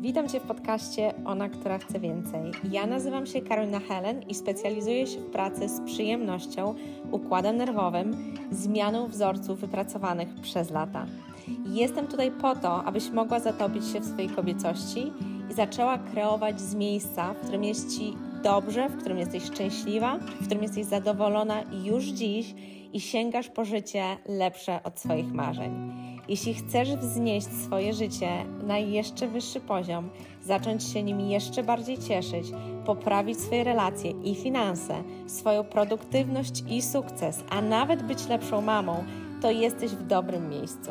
Witam Cię w podcaście Ona, która chce więcej. Ja nazywam się Karolina Helen i specjalizuję się w pracy z przyjemnością, układem nerwowym, zmianą wzorców wypracowanych przez lata. Jestem tutaj po to, abyś mogła zatopić się w swojej kobiecości i zaczęła kreować z miejsca, w którym jest Ci dobrze, w którym jesteś szczęśliwa, w którym jesteś zadowolona już dziś i sięgasz po życie lepsze od swoich marzeń. Jeśli chcesz wznieść swoje życie na jeszcze wyższy poziom, zacząć się nim jeszcze bardziej cieszyć, poprawić swoje relacje i finanse, swoją produktywność i sukces, a nawet być lepszą mamą, to jesteś w dobrym miejscu.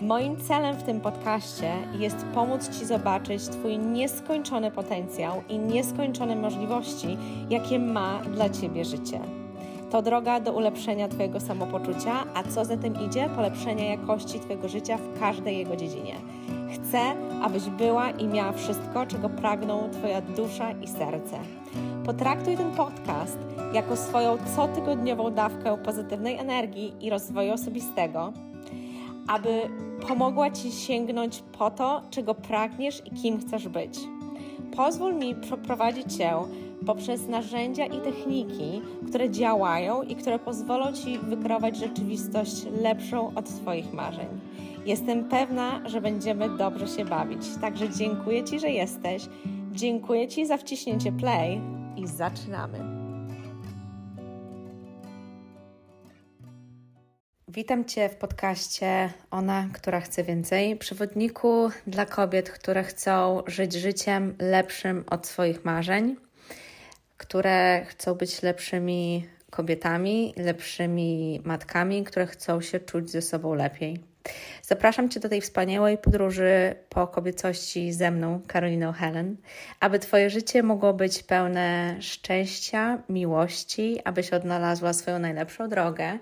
Moim celem w tym podcaście jest pomóc Ci zobaczyć Twój nieskończony potencjał i nieskończone możliwości, jakie ma dla Ciebie życie. To droga do ulepszenia Twojego samopoczucia, a co za tym idzie, polepszenia jakości Twojego życia w każdej jego dziedzinie. Chcę, abyś była i miała wszystko, czego pragną Twoja dusza i serce. Potraktuj ten podcast jako swoją cotygodniową dawkę pozytywnej energii i rozwoju osobistego, aby pomogła Ci sięgnąć po to, czego pragniesz i kim chcesz być. Pozwól mi przeprowadzić Cię poprzez narzędzia i techniki, które działają i które pozwolą Ci wykreować rzeczywistość lepszą od Twoich marzeń. Jestem pewna, że będziemy dobrze się bawić. Także dziękuję Ci, że jesteś. Dziękuję Ci za wciśnięcie play i zaczynamy. Witam Cię w podcaście Ona, która chce więcej, przewodniku dla kobiet, które chcą żyć życiem lepszym od swoich marzeń które chcą być lepszymi kobietami, lepszymi matkami, które chcą się czuć ze sobą lepiej. Zapraszam Cię do tej wspaniałej podróży po kobiecości ze mną, Karoliną Helen, aby Twoje życie mogło być pełne szczęścia, miłości, abyś odnalazła swoją najlepszą drogę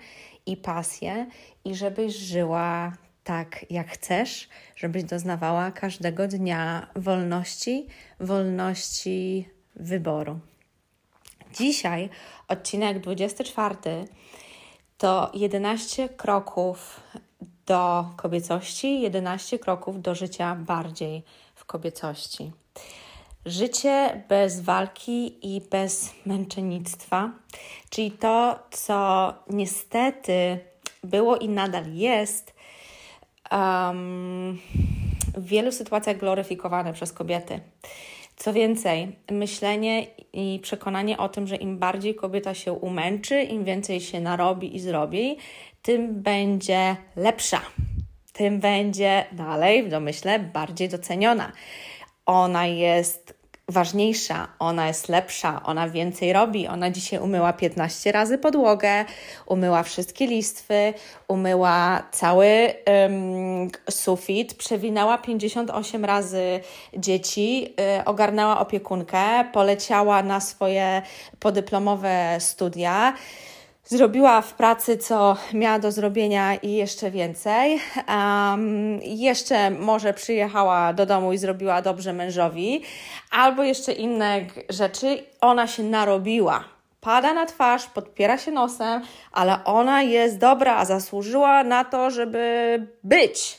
i pasję i żebyś żyła tak, jak chcesz, żebyś doznawała każdego dnia wolności, wolności wyboru. Dzisiaj odcinek 24 to 11 kroków do kobiecości, 11 kroków do życia bardziej w kobiecości. Życie bez walki i bez męczennictwa, czyli to, co niestety było i nadal jest um, w wielu sytuacjach gloryfikowane przez kobiety. Co więcej, myślenie i przekonanie o tym, że im bardziej kobieta się umęczy, im więcej się narobi i zrobi, tym będzie lepsza, tym będzie dalej w domyśle bardziej doceniona. Ona jest ważniejsza, ona jest lepsza, ona więcej robi. Ona dzisiaj umyła 15 razy podłogę, umyła wszystkie listwy, umyła cały um, sufit, przewinęła 58 razy dzieci, y, ogarnęła opiekunkę, poleciała na swoje podyplomowe studia zrobiła w pracy, co miała do zrobienia i jeszcze więcej. Um, jeszcze może przyjechała do domu i zrobiła dobrze mężowi, albo jeszcze inne rzeczy. Ona się narobiła. Pada na twarz, podpiera się nosem, ale ona jest dobra, zasłużyła na to, żeby być.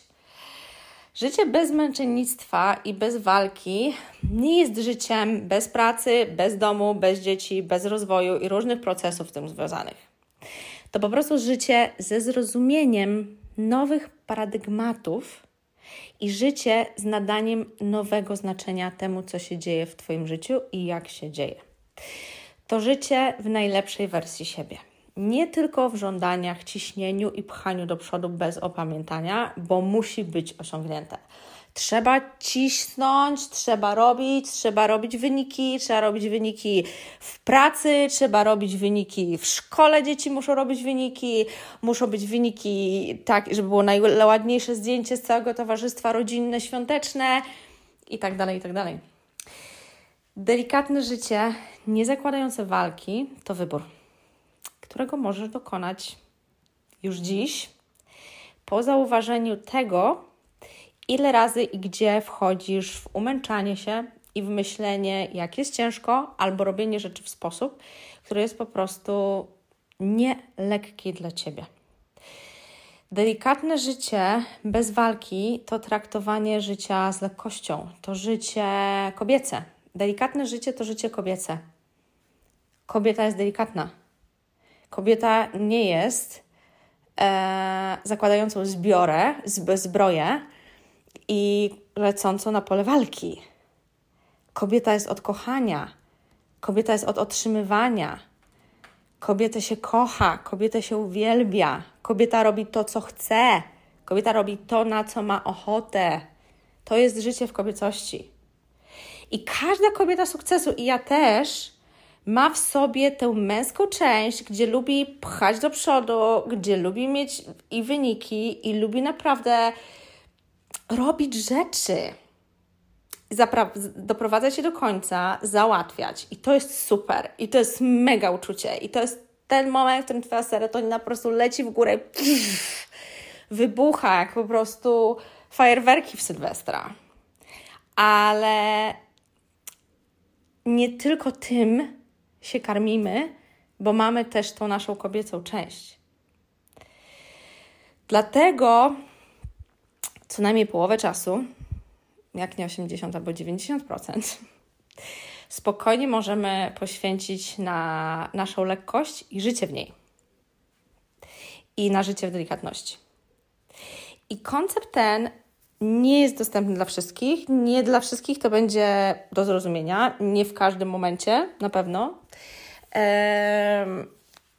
Życie bez męczennictwa i bez walki nie jest życiem bez pracy, bez domu, bez dzieci, bez rozwoju i różnych procesów z tym związanych. To po prostu życie ze zrozumieniem nowych paradygmatów i życie z nadaniem nowego znaczenia temu, co się dzieje w Twoim życiu i jak się dzieje. To życie w najlepszej wersji siebie. Nie tylko w żądaniach, ciśnieniu i pchaniu do przodu bez opamiętania, bo musi być osiągnięte Trzeba cisnąć, trzeba robić, trzeba robić wyniki, trzeba robić wyniki w pracy, trzeba robić wyniki w szkole, dzieci muszą robić wyniki, muszą być wyniki tak, żeby było najładniejsze zdjęcie z całego towarzystwa rodzinne, świąteczne i tak dalej, i tak dalej. Delikatne życie, nie zakładające walki, to wybór, którego możesz dokonać już dziś po zauważeniu tego, ile razy i gdzie wchodzisz w umęczanie się i w myślenie, jak jest ciężko, albo robienie rzeczy w sposób, który jest po prostu nie lekki dla ciebie. Delikatne życie bez walki to traktowanie życia z lekkością, to życie kobiece. Delikatne życie to życie kobiece. Kobieta jest delikatna. Kobieta nie jest e, zakładającą zbiorę, zbroję i lecącą na pole walki. Kobieta jest od kochania, kobieta jest od otrzymywania. Kobietę się kocha, kobietę się uwielbia, kobieta robi to, co chce, kobieta robi to, na co ma ochotę. To jest życie w kobiecości. I każda kobieta sukcesu, i ja też, ma w sobie tę męską część, gdzie lubi pchać do przodu, gdzie lubi mieć i wyniki, i lubi naprawdę robić rzeczy. doprowadzać się do końca, załatwiać. I to jest super. I to jest mega uczucie. I to jest ten moment, w którym Twoja serotonina po prostu leci w górę, pff, wybucha jak po prostu fajerwerki w Sylwestra. Ale nie tylko tym się karmimy, bo mamy też tą naszą kobiecą część. Dlatego co najmniej połowę czasu, jak nie 80 albo 90%, spokojnie możemy poświęcić na naszą lekkość i życie w niej. I na życie w delikatności. I koncept ten nie jest dostępny dla wszystkich. Nie dla wszystkich to będzie do zrozumienia. Nie w każdym momencie, na pewno.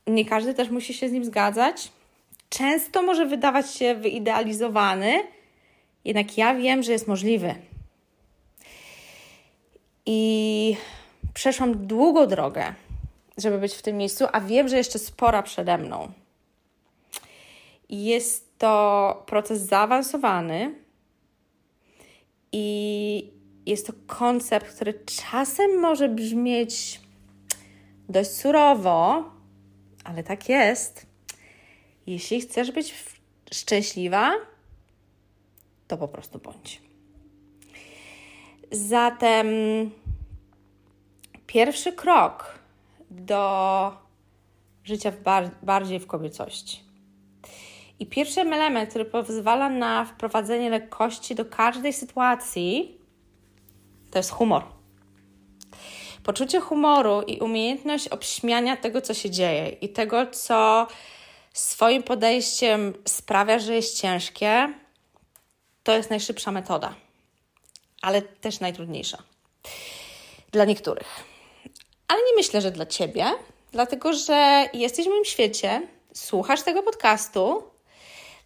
Nie każdy też musi się z nim zgadzać. Często może wydawać się wyidealizowany, jednak ja wiem, że jest możliwy. I przeszłam długą drogę, żeby być w tym miejscu, a wiem, że jeszcze spora przede mną. Jest to proces zaawansowany i jest to koncept, który czasem może brzmieć dość surowo, ale tak jest. Jeśli chcesz być szczęśliwa, to po prostu bądź. Zatem pierwszy krok do życia w bar bardziej w kobiecości. I pierwszy element, który pozwala na wprowadzenie lekkości do każdej sytuacji, to jest humor. Poczucie humoru i umiejętność obśmiania tego, co się dzieje i tego, co swoim podejściem sprawia, że jest ciężkie, to jest najszybsza metoda, ale też najtrudniejsza dla niektórych. Ale nie myślę, że dla ciebie, dlatego że jesteś w moim świecie, słuchasz tego podcastu.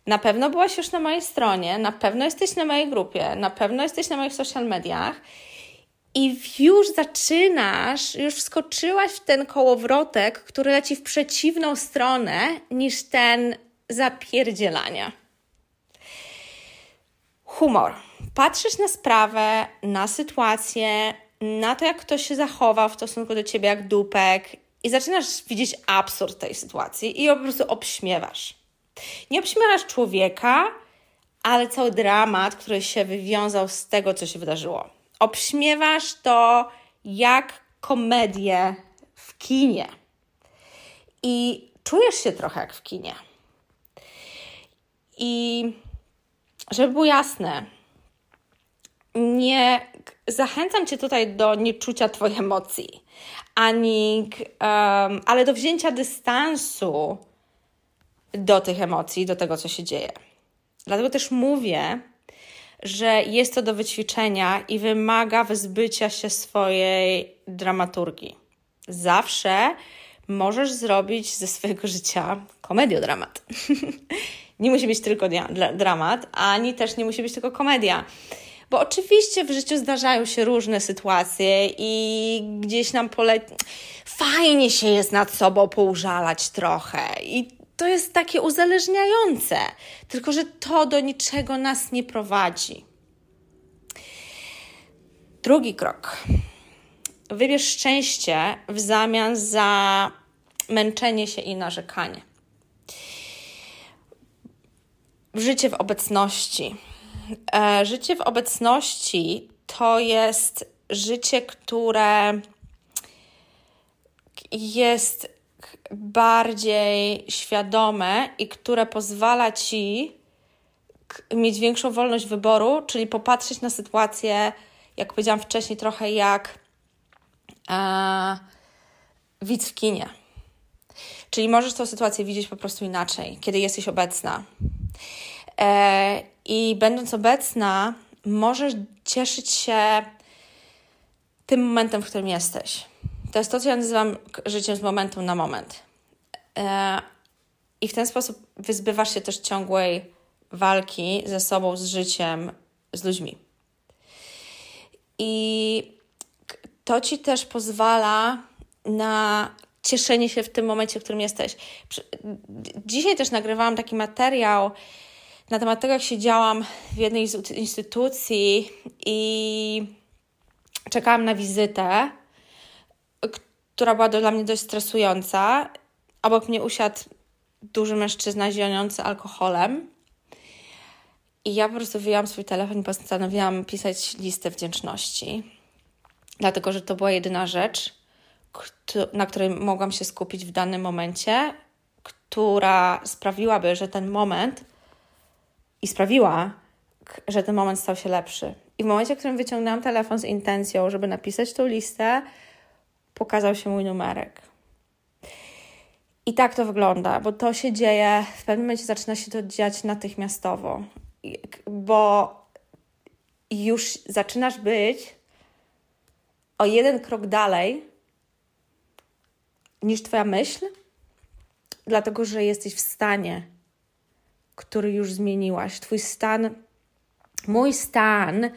Na pewno byłaś już na mojej stronie, na pewno jesteś na mojej grupie, na pewno jesteś na moich social mediach i już zaczynasz, już wskoczyłaś w ten kołowrotek, który leci w przeciwną stronę niż ten zapierdzielania. Humor. Patrzysz na sprawę, na sytuację, na to, jak ktoś się zachował w stosunku do ciebie jak dupek i zaczynasz widzieć absurd tej sytuacji i po prostu obśmiewasz. Nie obśmiewasz człowieka, ale cały dramat, który się wywiązał z tego, co się wydarzyło. Obśmiewasz to jak komedię w kinie. I czujesz się trochę jak w kinie. I żeby było jasne, nie zachęcam Cię tutaj do nieczucia Twoich emocji, ani, um, ale do wzięcia dystansu do tych emocji, do tego, co się dzieje. Dlatego też mówię, że jest to do wyćwiczenia i wymaga wyzbycia się swojej dramaturgii. Zawsze możesz zrobić ze swojego życia komediodramat. nie musi być tylko dramat, ani też nie musi być tylko komedia. Bo oczywiście w życiu zdarzają się różne sytuacje i gdzieś nam pole... Fajnie się jest nad sobą poużalać trochę i to jest takie uzależniające, tylko że to do niczego nas nie prowadzi. Drugi krok. Wybierz szczęście w zamian za męczenie się i narzekanie. Życie w obecności E, życie w obecności to jest życie, które jest, bardziej świadome i które pozwala ci mieć większą wolność wyboru, czyli popatrzeć na sytuację, jak powiedziałam wcześniej, trochę jak e, widz w kinie. Czyli możesz tę sytuację widzieć po prostu inaczej, kiedy jesteś obecna. E, I będąc obecna, możesz cieszyć się tym momentem, w którym jesteś. To jest to, co ja nazywam życiem z momentu na moment. E, I w ten sposób wyzbywasz się też ciągłej walki ze sobą, z życiem, z ludźmi. I to ci też pozwala na cieszenie się w tym momencie, w którym jesteś. Dzisiaj też nagrywałam taki materiał na temat tego, jak siedziałam w jednej z instytucji i czekałam na wizytę, która była dla mnie dość stresująca. Obok mnie usiadł duży mężczyzna zionący alkoholem. I ja po prostu wyjęłam swój telefon i postanowiłam pisać listę wdzięczności. Dlatego, że to była jedyna rzecz, na której mogłam się skupić w danym momencie, która sprawiłaby, że ten moment i sprawiła, że ten moment stał się lepszy. I w momencie, w którym wyciągnęłam telefon z intencją, żeby napisać tą listę, pokazał się mój numerek. I tak to wygląda, bo to się dzieje, w pewnym momencie zaczyna się to dziać natychmiastowo, bo już zaczynasz być o jeden krok dalej niż Twoja myśl, dlatego że jesteś w stanie, który już zmieniłaś. Twój stan, mój stan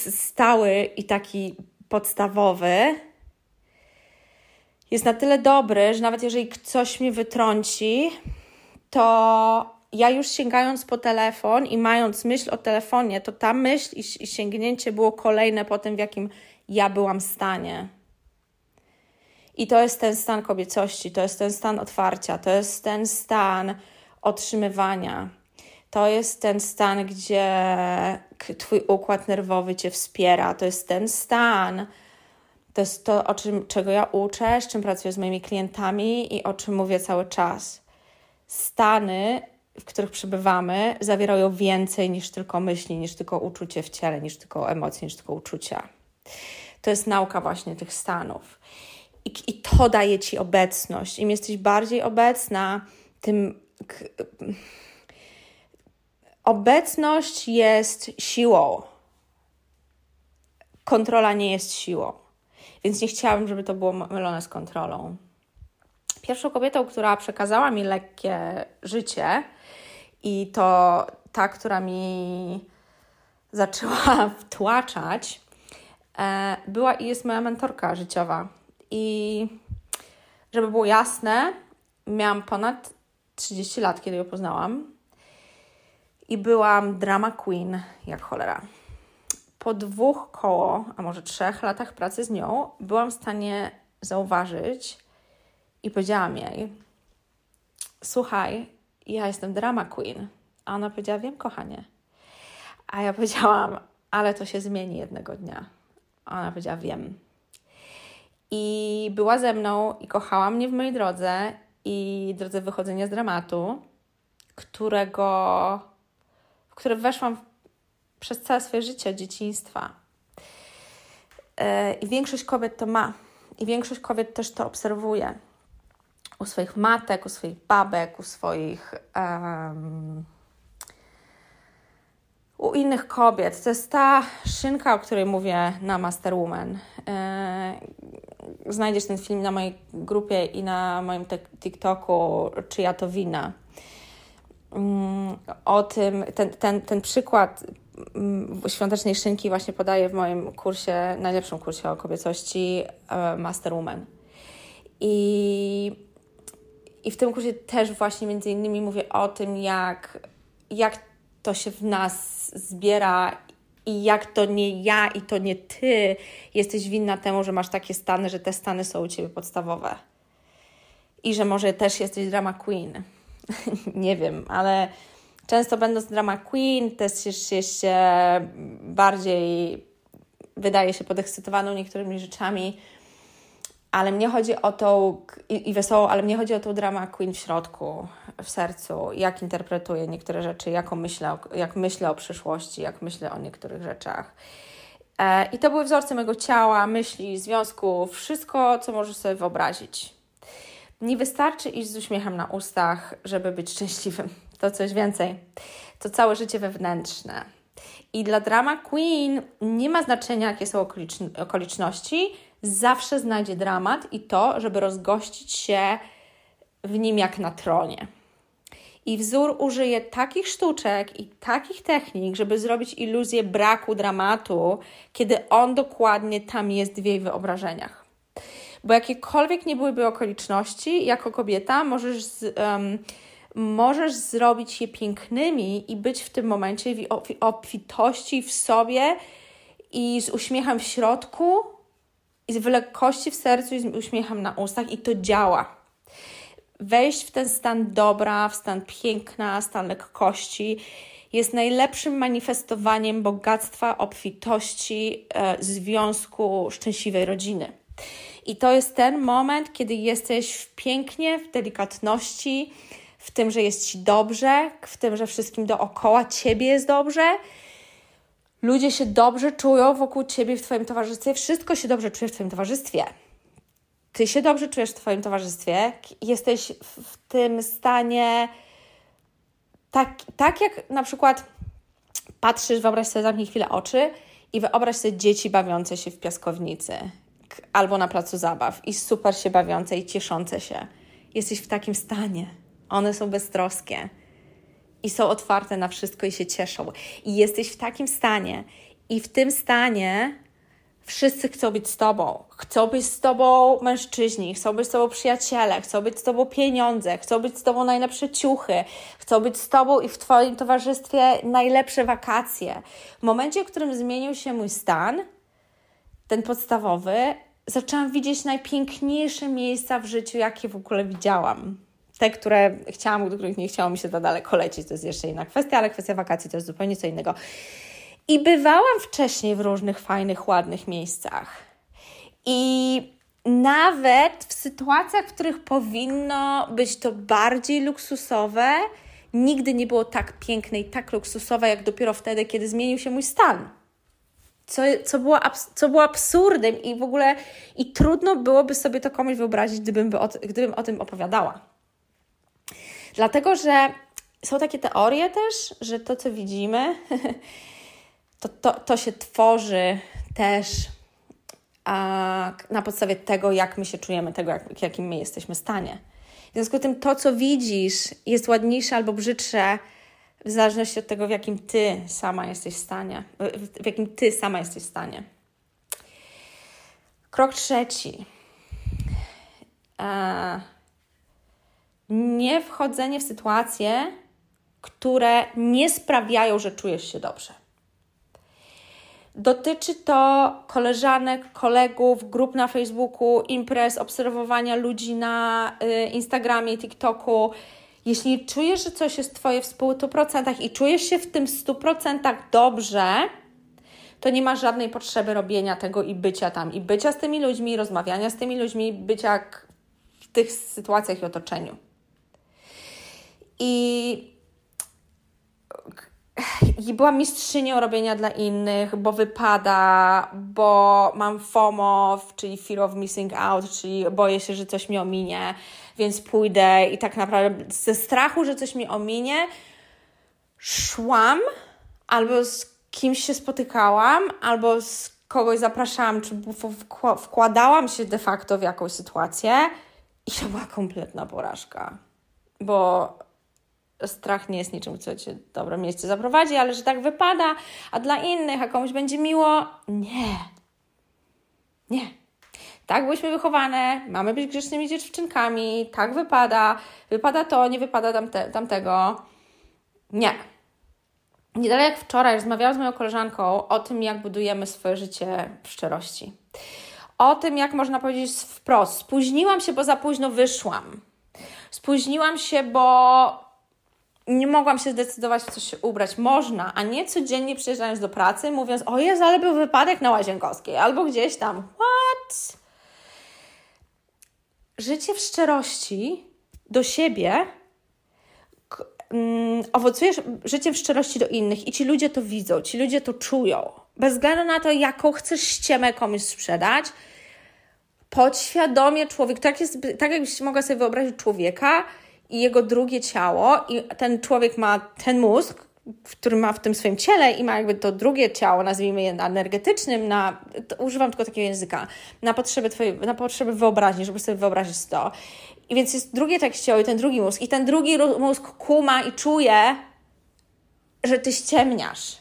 stały i taki podstawowy jest na tyle dobry, że nawet jeżeli coś mnie wytrąci, to ja już sięgając po telefon i mając myśl o telefonie, to ta myśl i, sięgnięcie było kolejne po tym, w jakim ja byłam stanie. I to jest ten stan kobiecości, to jest ten stan otwarcia, to jest ten stan otrzymywania. To jest ten stan, gdzie Twój układ nerwowy Cię wspiera. To jest ten stan, to jest to, o czym, czego ja uczę, z czym pracuję z moimi klientami i o czym mówię cały czas. Stany, w których przebywamy, zawierają więcej niż tylko myśli, niż tylko uczucie w ciele, niż tylko emocje, niż tylko uczucia. To jest nauka właśnie tych stanów. I, i to daje ci obecność. Im jesteś bardziej obecna, tym. Obecność jest siłą. Kontrola nie jest siłą. Więc nie chciałabym, żeby to było mylone z kontrolą. Pierwszą kobietą, która przekazała mi lekkie życie, i to ta, która mi zaczęła wtłaczać, e, była i jest moja mentorka życiowa. I żeby było jasne, miałam ponad 30 lat, kiedy ją poznałam. I byłam drama queen jak cholera. Po dwóch koło, a może trzech latach pracy z nią, byłam w stanie zauważyć i powiedziałam jej: Słuchaj, ja jestem drama queen. A ona powiedziała: Wiem, kochanie. A ja powiedziałam: Ale to się zmieni jednego dnia. A ona powiedziała: Wiem. I była ze mną i kochała mnie w mojej drodze i drodze wychodzenia z dramatu, którego, w które weszłam przez całe swoje życie dzieciństwa. E, I większość kobiet to ma. I większość kobiet też to obserwuje. U swoich matek, u swoich babek, u swoich. Um, u innych kobiet. To jest ta szynka, o której mówię na Masterwoman. E, znajdziesz ten film na mojej grupie i na moim TikToku, czyja to wina. Mm, o tym, ten, ten, ten przykład mm, świątecznej szynki właśnie podaję w moim kursie, najlepszym kursie o kobiecości e, Masterwoman. I, I w tym kursie też właśnie między innymi mówię o tym, jak, jak to się w nas zbiera i jak to nie ja i to nie ty jesteś winna temu, że masz takie stany, że te stany są u ciebie podstawowe. I że może też jesteś drama queen. nie wiem, ale często będąc drama queen, też się bardziej, wydaje się, podekscytowaną niektórymi rzeczami ale mnie chodzi o tą, i, i wesołą, ale mnie chodzi o tą drama queen w środku, w sercu, jak interpretuję niektóre rzeczy, jaką myślę, jak myślę o przyszłości, jak myślę o niektórych rzeczach. E, I to były wzorce mojego ciała, myśli, związków, wszystko, co możesz sobie wyobrazić. Nie wystarczy iść z uśmiechem na ustach, żeby być szczęśliwym. To coś więcej. To całe życie wewnętrzne. I dla drama queen nie ma znaczenia, jakie są okoliczności, zawsze znajdzie dramat i to, żeby rozgościć się w nim jak na tronie. I wzór użyje takich sztuczek i takich technik, żeby zrobić iluzję braku dramatu, kiedy on dokładnie tam jest w jej wyobrażeniach. Bo jakiekolwiek nie byłyby okoliczności, jako kobieta możesz, um, możesz zrobić je pięknymi i być w tym momencie w obfitości w sobie i z uśmiechem w środku, i z lekkości w sercu i z uśmiechem na ustach, i to działa wejść w ten stan dobra, w stan piękna, stan lekkości jest najlepszym manifestowaniem bogactwa, obfitości, e, związku, szczęśliwej rodziny. I to jest ten moment, kiedy jesteś w pięknie, w delikatności, w tym, że jest ci dobrze, w tym, że wszystkim dookoła ciebie jest dobrze. Ludzie się dobrze czują wokół ciebie w Twoim towarzystwie, wszystko się dobrze czuje w Twoim towarzystwie ty się dobrze czujesz w Twoim towarzystwie, jesteś w tym stanie, tak, tak jak na przykład patrzysz, wyobraź sobie, zamknij chwilę oczy i wyobraź sobie dzieci bawiące się w piaskownicy albo na placu zabaw i super się bawiące i cieszące się. Jesteś w takim stanie. One są beztroskie i są otwarte na wszystko i się cieszą. I jesteś w takim stanie, i w tym stanie Wszyscy chcą być z tobą. Chcą być z tobą mężczyźni, chcą być z tobą przyjaciele, chcą być z tobą pieniądze, chcą być z tobą najlepsze ciuchy, chcą być z tobą i w twoim towarzystwie najlepsze wakacje. W momencie, w którym zmienił się mój stan, ten podstawowy, zaczęłam widzieć najpiękniejsze miejsca w życiu, jakie w ogóle widziałam. Te, które chciałam, do których nie chciało mi się za daleko lecieć, to jest jeszcze inna kwestia, ale kwestia wakacji to jest zupełnie co innego. I bywałam wcześniej w różnych fajnych, ładnych miejscach. I nawet w sytuacjach, w których powinno być to bardziej luksusowe, nigdy nie było tak piękne i tak luksusowe, jak dopiero wtedy, kiedy zmienił się mój stan. Co, co, było, co było absurdem i w ogóle i trudno byłoby sobie to komuś wyobrazić, gdybym, o, gdybym o tym opowiadała. Dlatego, że są takie teorie też, że to, co widzimy, to, to, to się tworzy też a, na podstawie tego, jak my się czujemy, tego, jak, w jakim my jesteśmy stanie. W związku z tym to, co widzisz, jest ładniejsze albo brzydsze w zależności od tego, w jakim ty sama jesteś w stanie, w, w jakim ty sama jesteś w stanie. Krok trzeci. E, nie wchodzenie w sytuacje, które nie sprawiają, że czujesz się dobrze. Dotyczy to koleżanek, kolegów, grup na Facebooku, imprez, obserwowania ludzi na y, Instagramie, TikToku. Jeśli czujesz, że coś jest Twoje w 100% i czujesz się w tym 100% dobrze, to nie masz żadnej potrzeby robienia tego i bycia tam, i bycia z tymi ludźmi, rozmawiania z tymi ludźmi, bycia w tych sytuacjach i otoczeniu. I i byłam mistrzynią robienia dla innych, bo wypada, bo mam FOMO, czyli Fear of Missing Out, czyli boję się, że coś mi ominie, więc pójdę i tak naprawdę ze strachu, że coś mi ominie, szłam albo z kimś się spotykałam, albo z kogoś zapraszałam, czy wkładałam się de facto w jakąś sytuację i to była kompletna porażka, bo strach nie jest niczym, co cię dobre miejsce zaprowadzi, ale że tak wypada, a dla innych, a komuś będzie miło. Nie. Nie. Tak byłyśmy wychowane, mamy być grzecznymi dziewczynkami, tak wypada, wypada to, nie wypada tamte, tamtego. Nie. Nie dalej jak wczoraj rozmawiałam z moją koleżanką o tym, jak budujemy swoje życie w szczerości. O tym, jak można powiedzieć wprost. Spóźniłam się, bo za późno wyszłam. Spóźniłam się, bo nie mogłam się zdecydować, co się ubrać. Można, a nie codziennie przyjeżdżając do pracy, mówiąc, o Jezu, ale był wypadek na Łazienkowskiej, albo gdzieś tam. What? życie w szczerości do siebie um, owocujesz życiem w szczerości do innych i ci ludzie to widzą, ci ludzie to czują. Bez względu na to, jaką chcesz ściemę komuś sprzedać, podświadomie człowiek, tak, jest, tak jakbyś mogła sobie wyobrazić człowieka i jego drugie ciało i ten człowiek ma ten mózg, który ma w tym swoim ciele i ma jakby to drugie ciało, nazwijmy je energetycznym, na, używam tylko takiego języka, na potrzeby, twojej, na potrzeby wyobraźni, żeby sobie wyobrazić to. I więc jest drugie tak ciało i ten drugi mózg. I ten drugi mózg kuma i czuje, że ty ściemniasz.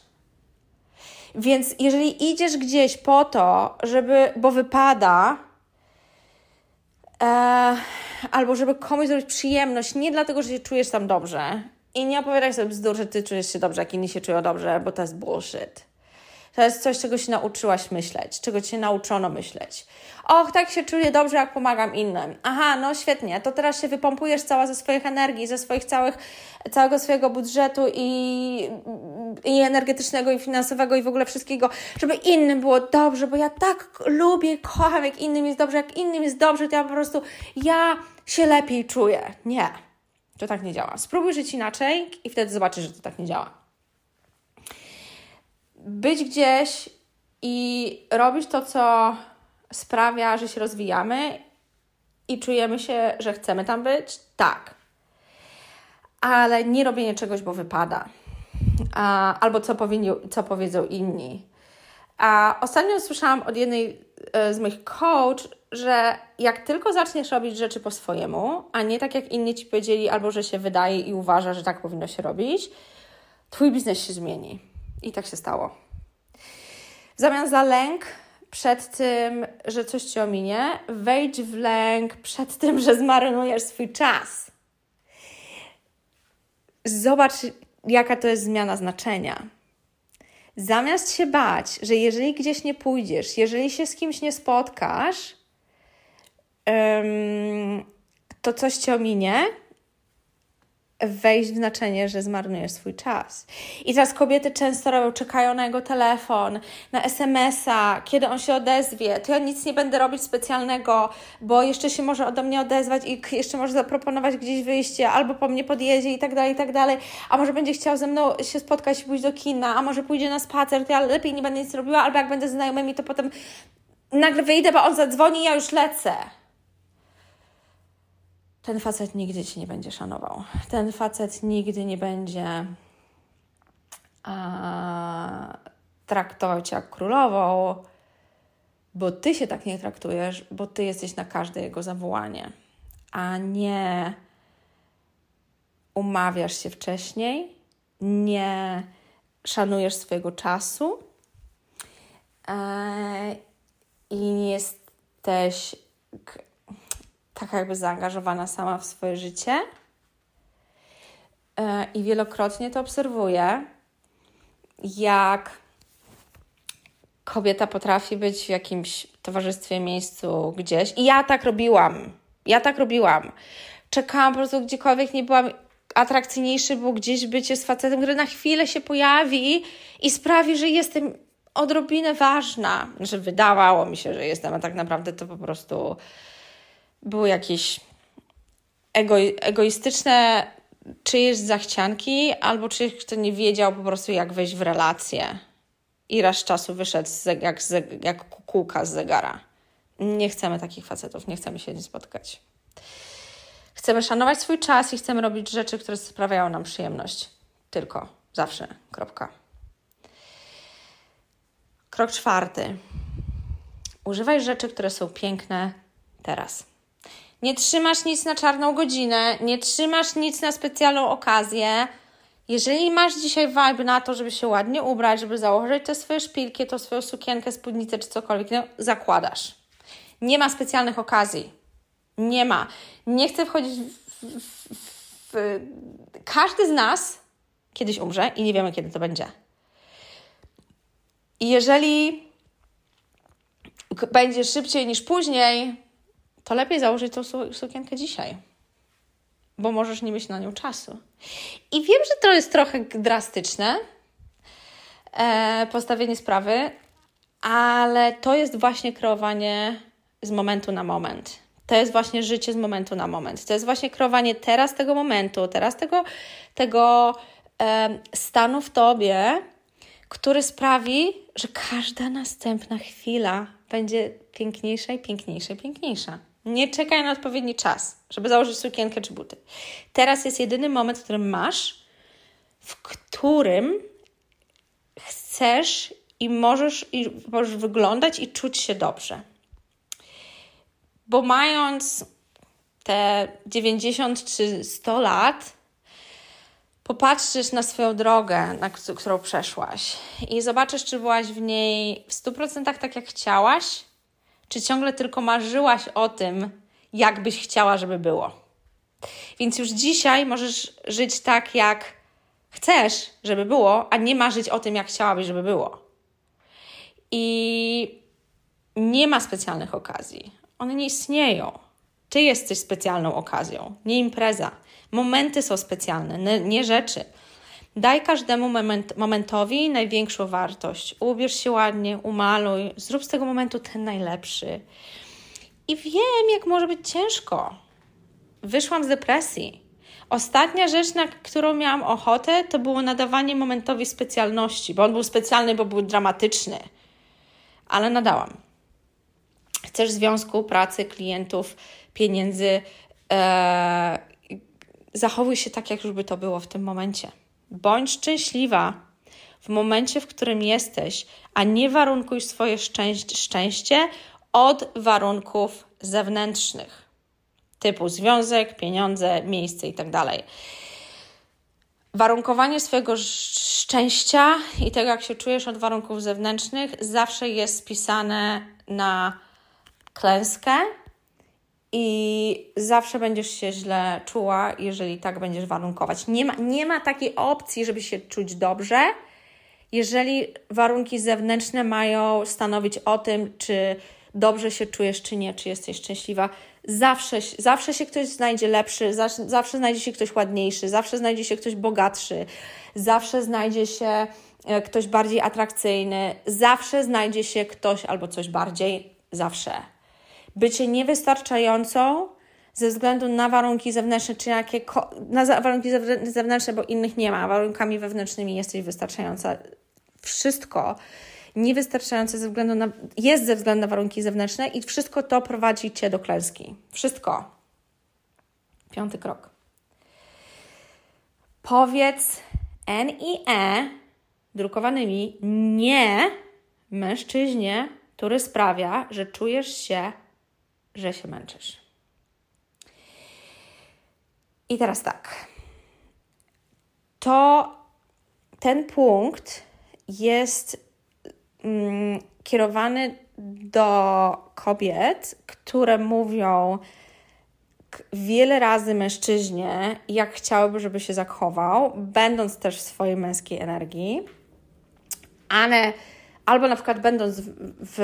Więc jeżeli idziesz gdzieś po to, żeby, bo wypada, e, albo żeby komuś zrobić przyjemność, nie dlatego, że się czujesz tam dobrze, i nie opowiadaj sobie bzdur, że ty czujesz się dobrze, jak inni się czują dobrze, bo to jest bullshit. To jest coś, czego się nauczyłaś myśleć, czego cię nauczono myśleć. Och, tak się czuję dobrze, jak pomagam innym. Aha, no świetnie, to teraz się wypompujesz cała ze swoich energii, ze swoich całych, całego swojego budżetu i, i energetycznego, i finansowego, i w ogóle wszystkiego, żeby innym było dobrze, bo ja tak lubię, kocham, jak innym jest dobrze, jak innym jest dobrze, to ja po prostu, ja się lepiej czuję. Nie. To tak nie działa. Spróbuj żyć inaczej i wtedy zobaczysz, że to tak nie działa. Być gdzieś i robić to, co sprawia, że się rozwijamy i czujemy się, że chcemy tam być, tak. Ale nie robienie czegoś, bo wypada. A, albo co, powinni, co powiedzą inni. A ostatnio słyszałam od jednej e, z moich coach, że jak tylko zaczniesz robić rzeczy po swojemu, a nie tak jak inni ci powiedzieli, albo że się wydaje i uważa, że tak powinno się robić, twój biznes się zmieni. I tak się stało. W zamian za lęk przed tym, że coś ci ominie, wejdź w lęk przed tym, że zmarnujesz swój czas. Zobacz, jaka to jest zmiana znaczenia. Zamiast się bać, że jeżeli gdzieś nie pójdziesz, jeżeli się z kimś nie spotkasz, to coś cię ominie, wejść w znaczenie, że zmarnujesz swój czas. I teraz kobiety często robią, czekają na jego telefon, na SMS-a, kiedy on się odezwie. To ja nic nie będę robić specjalnego, bo jeszcze się może ode mnie odezwać i jeszcze może zaproponować gdzieś wyjście, albo po mnie podjedzie i tak dalej, i tak dalej. A może będzie chciał ze mną się spotkać i pójść do kina, a może pójdzie na spacer, to ja lepiej nie będę nic robiła, albo jak będę z znajomymi, to potem nagle wyjdę, bo on zadzwoni i ja już lecę ten facet nigdy cię nie będzie szanował. Ten facet nigdy nie będzie a, traktował cię jak królową, bo ty się tak nie traktujesz, bo ty jesteś na każde jego zawołanie, a nie umawiasz się wcześniej, nie szanujesz swojego czasu e, i nie jesteś taka jakby zaangażowana sama w swoje życie. E, I wielokrotnie to obserwuję, jak kobieta potrafi być w jakimś towarzystwie, miejscu gdzieś. I ja tak robiłam. Ja tak robiłam. Czekałam po prostu gdziekolwiek nie byłam. Atrakcyjniejszy było gdzieś bycie z facetem, który na chwilę się pojawi i sprawi, że jestem odrobinę ważna. Że wydawało mi się, że jestem, a tak naprawdę to po prostu były jakieś ego, egoistyczne czyjeś zachcianki, albo czyjeś, kto nie wiedział po prostu, jak wejść w relację. I raz czasu wyszedł z, jak, z, jak kukułka z zegara. Nie chcemy takich facetów, nie chcemy się z nim spotkać. Chcemy szanować swój czas i chcemy robić rzeczy, które sprawiają nam przyjemność. Tylko, zawsze. Kropka. Krok czwarty. Używaj rzeczy, które są piękne teraz. Nie trzymasz nic na czarną godzinę, nie trzymasz nic na specjalną okazję. Jeżeli masz dzisiaj vibe na to, żeby się ładnie ubrać, żeby założyć te swoje szpilki, to swoją sukienkę, spódnicę czy cokolwiek, no, zakładasz. Nie ma specjalnych okazji. Nie ma. Nie chcę wchodzić w, w, w. Każdy z nas kiedyś umrze i nie wiemy, kiedy to będzie. I jeżeli będzie szybciej niż później, to lepiej założyć tą sukienkę dzisiaj, bo możesz nie mieć na nią czasu. I wiem, że to jest trochę drastyczne e, postawienie sprawy, ale to jest właśnie kreowanie z momentu na moment. To jest właśnie życie z momentu na moment. To jest właśnie kreowanie teraz tego momentu, teraz tego, tego e, stanu w tobie, który sprawi, że każda następna chwila będzie piękniejsza i piękniejsza i piękniejsza. Nie czekaj na odpowiedni czas, żeby założyć sukienkę czy buty. Teraz jest jedyny moment, w którym masz, w którym chcesz i możesz, i możesz wyglądać i czuć się dobrze. Bo mając te 90 czy 100 lat, popatrzysz na swoją drogę, na którą przeszłaś i zobaczysz, czy byłaś w niej w 100% tak, jak chciałaś, czy ciągle tylko marzyłaś o tym, jak byś chciała, żeby było. Więc już dzisiaj możesz żyć tak, jak chcesz, żeby było, a nie marzyć o tym, jak chciałabyś, żeby było. I nie ma specjalnych okazji. One nie istnieją. Ty jesteś specjalną okazją, nie impreza. Momenty są specjalne, nie rzeczy. Daj każdemu moment, momentowi największą wartość. Ubierz się ładnie, umaluj, zrób z tego momentu ten najlepszy. I wiem, jak może być ciężko. Wyszłam z depresji. Ostatnia rzecz, na którą miałam ochotę, to było nadawanie momentowi specjalności, bo on był specjalny, bo był dramatyczny. Ale nadałam. Chcesz związku, pracy, klientów, pieniędzy, e, zachowuj się tak, jak już by to było w tym momencie. Bądź szczęśliwa w momencie, w którym jesteś, a nie warunkuj swoje szczęście od warunków zewnętrznych, typu związek, pieniądze, miejsce itd. Tak Warunkowanie swojego szczęścia i tego, jak się czujesz od warunków zewnętrznych, zawsze jest spisane na klęskę i zawsze będziesz się źle czuła, jeżeli tak będziesz warunkować. Nie ma, nie ma takiej opcji, żeby się czuć dobrze, jeżeli warunki zewnętrzne mają stanowić o tym, czy dobrze się czujesz, czy nie, czy jesteś szczęśliwa. Zawsze, zawsze się ktoś znajdzie lepszy, zawsze, zawsze znajdzie się ktoś ładniejszy, zawsze znajdzie się ktoś bogatszy, zawsze znajdzie się e, ktoś bardziej atrakcyjny, zawsze znajdzie się ktoś albo coś bardziej, zawsze bycie niewystarczającą ze względu na warunki zewnętrzne, czy jakie, na warunki zewnętrzne, bo innych nie ma, warunkami wewnętrznymi jesteś wystarczająca. Wszystko niewystarczające ze względu na, jest ze względu na warunki zewnętrzne i wszystko to prowadzi Cię do klęski. Wszystko. Piąty krok. Powiedz N i E drukowanymi nie mężczyźnie, który sprawia, że czujesz się że się męczysz. I teraz tak. To ten punkt jest mm, kierowany do kobiet, które mówią wiele razy mężczyźnie, jak chciałyby, żeby się zachował, będąc też w swojej męskiej energii, ale albo na przykład będąc w, w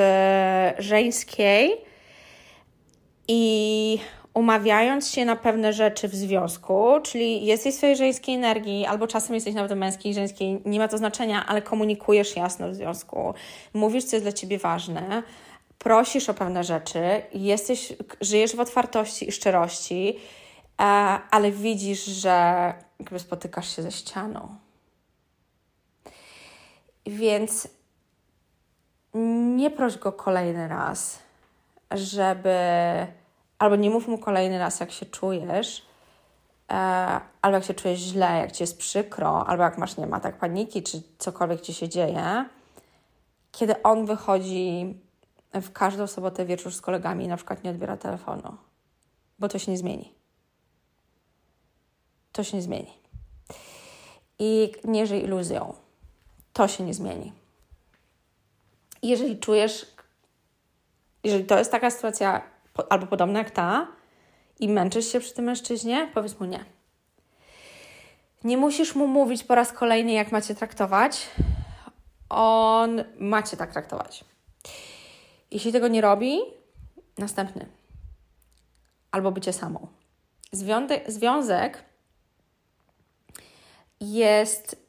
żeńskiej, i umawiając się na pewne rzeczy w związku, czyli jesteś w swojej żeńskiej energii, albo czasem jesteś nawet męskiej, żeńskiej, nie ma to znaczenia, ale komunikujesz jasno w związku, mówisz, co jest dla ciebie ważne, prosisz o pewne rzeczy, jesteś, żyjesz w otwartości i szczerości, e, ale widzisz, że jakby spotykasz się ze ścianą. Więc nie proś go kolejny raz żeby albo nie mów mu kolejny raz, jak się czujesz, e, albo jak się czujesz źle, jak ci jest przykro, albo jak masz, nie ma tak paniki, czy cokolwiek ci się dzieje, kiedy on wychodzi w każdą sobotę wieczór z kolegami i na przykład nie odbiera telefonu, bo to się nie zmieni. To się nie zmieni. I nie żyj iluzją. To się nie zmieni. Jeżeli czujesz jeżeli to jest taka sytuacja albo podobna jak ta i męczysz się przy tym mężczyźnie, powiedz mu nie. Nie musisz mu mówić po raz kolejny, jak macie traktować. On macie tak traktować. Jeśli tego nie robi, następny. Albo bycie samą. Związek, związek jest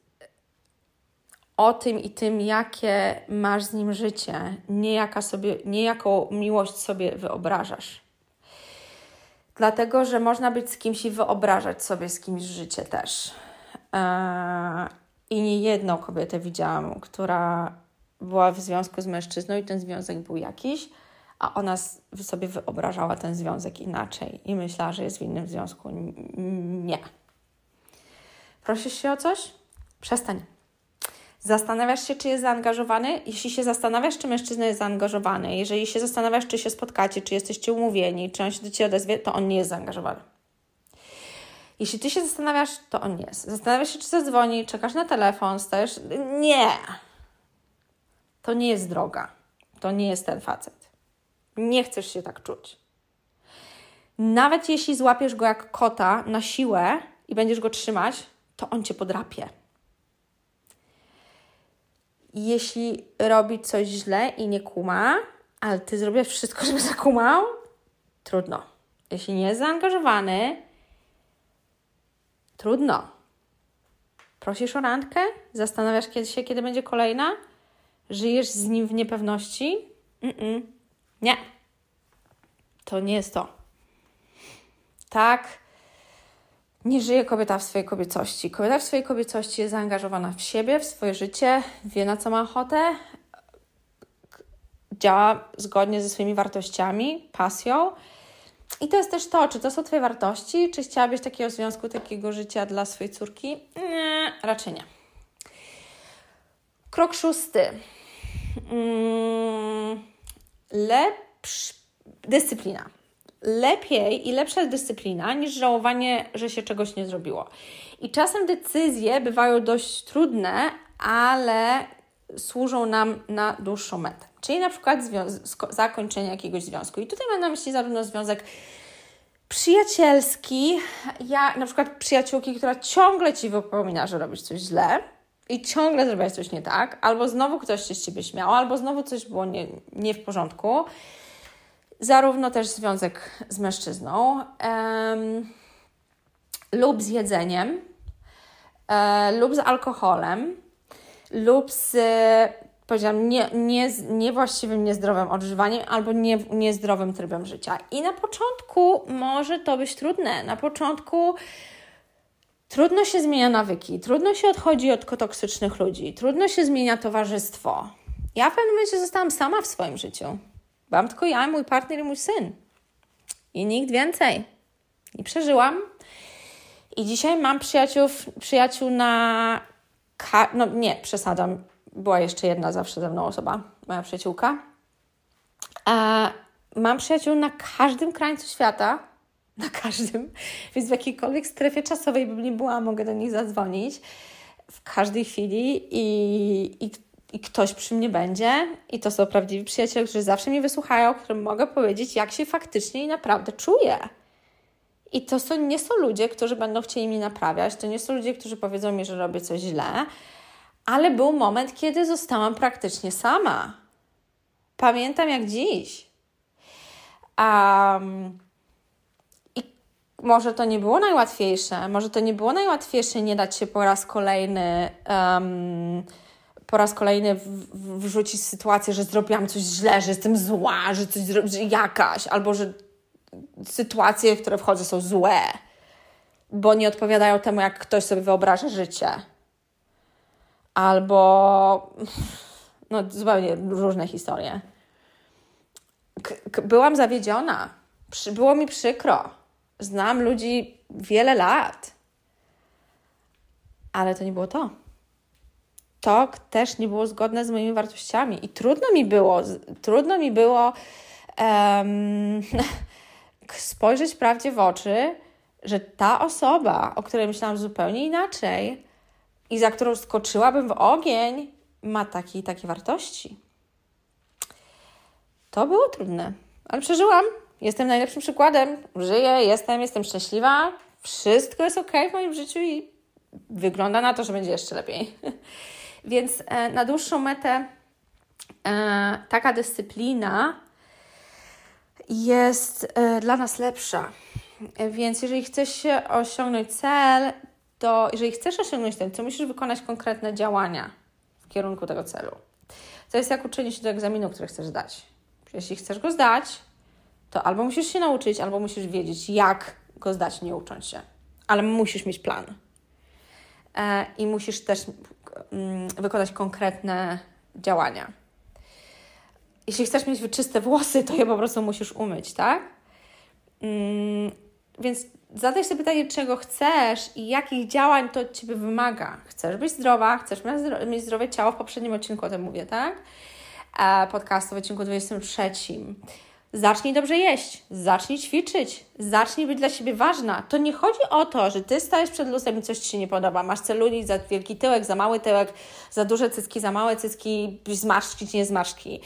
o tym i tym, jakie masz z nim życie, nie, jaka sobie, nie miłość sobie wyobrażasz. Dlatego, że można być z kimś i wyobrażać sobie z kimś życie też. Eee, I nie jedną kobietę widziałam, która była w związku z mężczyzną i ten związek był jakiś, a ona sobie wyobrażała ten związek inaczej i myślała, że jest w innym związku. Nie. Prosisz się o coś? Przestań. Zastanawiasz się, czy jest zaangażowany? Jeśli się zastanawiasz, czy mężczyzna jest zaangażowany, jeżeli się zastanawiasz, czy się spotkacie, czy jesteście umówieni, czy on się do Ciebie odezwie, to on nie jest zaangażowany. Jeśli Ty się zastanawiasz, to on jest. Zastanawiasz się, czy zadzwoni, czekasz na telefon, stajesz... Nie! To nie jest droga. To nie jest ten facet. Nie chcesz się tak czuć. Nawet jeśli złapiesz go jak kota na siłę i będziesz go trzymać, to on cię podrapie. Jeśli robi coś źle i nie kuma, ale ty zrobisz wszystko, żeby zakumał, trudno. Jeśli nie jest zaangażowany, trudno. Prosisz o randkę? Zastanawiasz się, kiedy będzie kolejna? Żyjesz z nim w niepewności? Mm-mm. Nie. To nie jest to. Tak nie żyje kobieta w swojej kobiecości. Kobieta w swojej kobiecości jest zaangażowana w siebie, w swoje życie, wie na co ma ochotę, działa zgodnie ze swoimi wartościami, pasją. I to jest też to, czy to są Twoje wartości, czy chciałabyś takiego związku, takiego życia dla swojej córki? Nie, raczej nie. Krok szósty. Hmm, lepsz, dyscyplina lepiej i lepsza dyscyplina niż żałowanie, że się czegoś nie zrobiło. I czasem decyzje bywają dość trudne, ale służą nam na dłuższą metę. Czyli na przykład zakończenie jakiegoś związku. I tutaj mam na myśli zarówno związek przyjacielski, ja na przykład przyjaciółki, która ciągle ci wypomina, że robisz coś źle i ciągle zrobiłaś coś nie tak, albo znowu ktoś się z ciebie śmiał, albo znowu coś było nie, nie w porządku zarówno też związek z mężczyzną lub z jedzeniem, e, lub z alkoholem, lub z powiedziałam, nie, nie, niewłaściwym, niezdrowym odżywaniem albo nie, niezdrowym trybem życia. I na początku może to być trudne. Na początku trudno się zmienia nawyki, trudno się odchodzi od toksycznych ludzi, trudno się zmienia towarzystwo. Ja w pewnym momencie zostałam sama w swoim życiu. Byłam tylko ja, mój partner i mój syn. I nikt więcej. I przeżyłam. I dzisiaj mam przyjaciół, przyjaciół na. Ka- no nie, przesadzam. Była jeszcze jedna zawsze ze mną osoba, moja przyjaciółka. A mam przyjaciół na każdym krańcu świata. Na każdym. Więc w jakiejkolwiek strefie czasowej bym nie była, mogę do nich zadzwonić w każdej chwili i, i i ktoś przy mnie będzie, i to są prawdziwi przyjaciele, którzy zawsze mnie wysłuchają, którym mogę powiedzieć, jak się faktycznie i naprawdę czuję. I to są, nie są ludzie, którzy będą chcieli mi naprawiać, to nie są ludzie, którzy powiedzą mi, że robię coś źle, ale był moment, kiedy zostałam praktycznie sama. Pamiętam jak dziś. Um, I może to nie było najłatwiejsze, może to nie było najłatwiejsze nie dać się po raz kolejny. Um, po raz kolejny wrzucić sytuację, że zrobiłam coś źle, że jestem zła, że coś że jakaś, albo że sytuacje, w które wchodzę, są złe, bo nie odpowiadają temu, jak ktoś sobie wyobraża życie. Albo no zupełnie różne historie. K byłam zawiedziona. Przy było mi przykro. Znam ludzi wiele lat. Ale to nie było to to też nie było zgodne z moimi wartościami i trudno mi było, trudno mi było um, spojrzeć prawdzie w oczy, że ta osoba, o której myślałam zupełnie inaczej i za którą skoczyłabym w ogień, ma takie i takie wartości. To było trudne, ale przeżyłam. Jestem najlepszym przykładem. Żyję, jestem, jestem szczęśliwa. Wszystko jest ok w moim życiu i wygląda na to, że będzie jeszcze lepiej. Więc e, na dłuższą metę e, taka dyscyplina jest e, dla nas lepsza. Więc jeżeli chcesz osiągnąć cel, to jeżeli chcesz osiągnąć ten, to musisz wykonać konkretne działania w kierunku tego celu. To jest jak uczenie się do egzaminu, który chcesz zdać. Jeśli chcesz go zdać, to albo musisz się nauczyć, albo musisz wiedzieć, jak go zdać, nie ucząc się. Ale musisz mieć plan. I musisz też wykonać konkretne działania. Jeśli chcesz mieć czyste włosy, to je po prostu musisz umyć, tak? Mm, więc zadaj sobie pytanie, czego chcesz i jakich działań to od Ciebie wymaga. Chcesz być zdrowa, chcesz mieć zdrowe ciało, w poprzednim odcinku o tym mówię, tak? E, podcastu w odcinku 23. Zacznij dobrze jeść, zacznij ćwiczyć, zacznij być dla siebie ważna. To nie chodzi o to, że ty stajesz przed lustrem i coś ci się nie podoba. Masz celulit, za wielki tyłek, za mały tyłek, za duże cycki, za małe cycki, zmarszczki czy nie zmarszczki.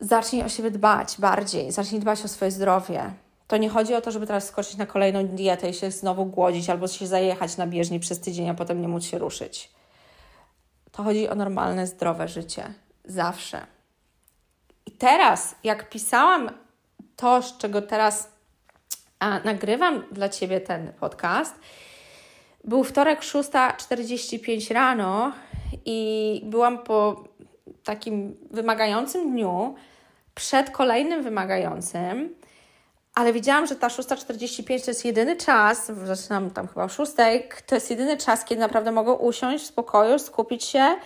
Zacznij o siebie dbać bardziej, zacznij dbać o swoje zdrowie. To nie chodzi o to, żeby teraz skoczyć na kolejną dietę i się znowu głodzić albo się zajechać na bieżni przez tydzień, a potem nie móc się ruszyć. To chodzi o normalne, zdrowe życie. Zawsze. I teraz, jak pisałam to, z czego teraz a, nagrywam dla Ciebie ten podcast, był wtorek 6.45 rano i byłam po takim wymagającym dniu, przed kolejnym wymagającym, ale widziałam, że ta 6.45 to jest jedyny czas, zaczynam tam chyba o 6, to jest jedyny czas, kiedy naprawdę mogę usiąść w spokoju, skupić się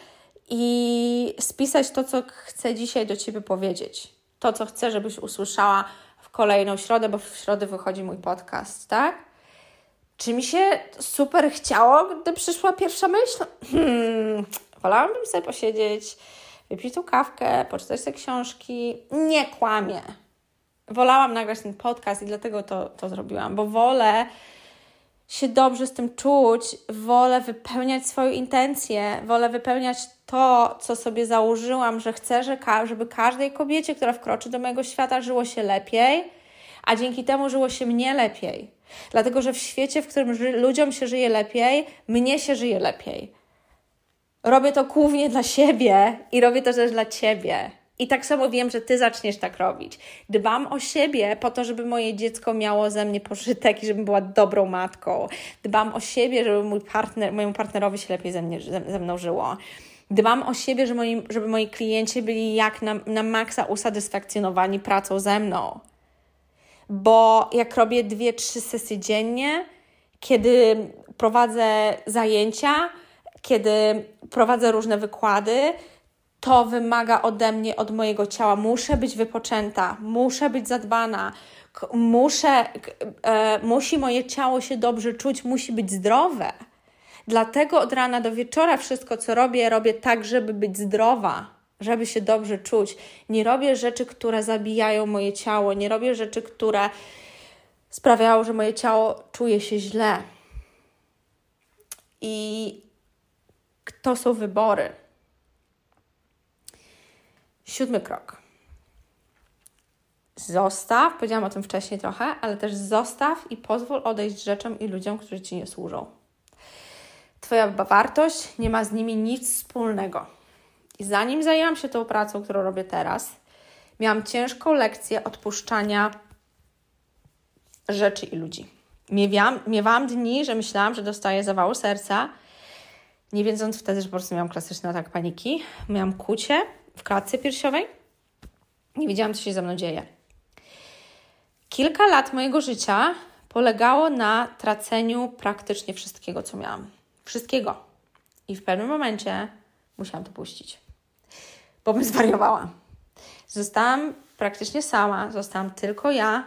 i spisać to, co chcę dzisiaj do Ciebie powiedzieć. To, co chcę, żebyś usłyszała w kolejną środę, bo w środę wychodzi mój podcast, tak? Czy mi się super chciało, gdy przyszła pierwsza myśl? Hmm, wolałabym sobie posiedzieć, wypić tą kawkę, poczytać te książki. Nie kłamię. Wolałam nagrać ten podcast i dlatego to, to zrobiłam, bo wolę się dobrze z tym czuć, wolę wypełniać swoją intencję, wolę wypełniać to, co sobie założyłam, że chcę, że żeby każdej kobiecie, która wkroczy do mojego świata, żyło się lepiej, a dzięki temu żyło się mnie lepiej. Dlatego, że w świecie, w którym ludziom się żyje lepiej, mnie się żyje lepiej. Robię to głównie dla siebie i robię to też dla ciebie. I tak samo wiem, że ty zaczniesz tak robić. Dbam o siebie po to, żeby moje dziecko miało ze mnie pożytek i żebym była dobrą matką. Dbam o siebie, żeby mój partner, mojemu partnerowi się lepiej ze, mnie, ze mną żyło. Dbam o siebie, żeby moi, żeby moi klienci byli jak na, na maksa usatysfakcjonowani pracą ze mną. Bo jak robię dwie, trzy sesje dziennie, kiedy prowadzę zajęcia, kiedy prowadzę różne wykłady, to wymaga ode mnie, od mojego ciała. Muszę być wypoczęta, muszę być zadbana, muszę, e, musi moje ciało się dobrze czuć, musi być zdrowe. Dlatego od rana do wieczora wszystko, co robię, robię tak, żeby być zdrowa, żeby się dobrze czuć. Nie robię rzeczy, które zabijają moje ciało, nie robię rzeczy, które sprawiają, że moje ciało czuje się źle. I to są wybory. Siódmy krok. Zostaw, powiedziałam o tym wcześniej trochę, ale też zostaw i pozwól odejść rzeczom i ludziom, którzy ci nie służą. Twoja wartość nie ma z nimi nic wspólnego. I zanim zajęłam się tą pracą, którą robię teraz, miałam ciężką lekcję odpuszczania rzeczy i ludzi. Miewałam, miewałam dni, że myślałam, że dostaję zawału serca, nie wiedząc wtedy, że po prostu miałam klasyczny atak paniki. Miałam kucie w klatce piersiowej. Nie wiedziałam, co się ze mną dzieje. Kilka lat mojego życia polegało na traceniu praktycznie wszystkiego, co miałam. Wszystkiego. I w pewnym momencie musiałam to puścić, bo bym zwariowała. Zostałam praktycznie sama, zostałam tylko ja,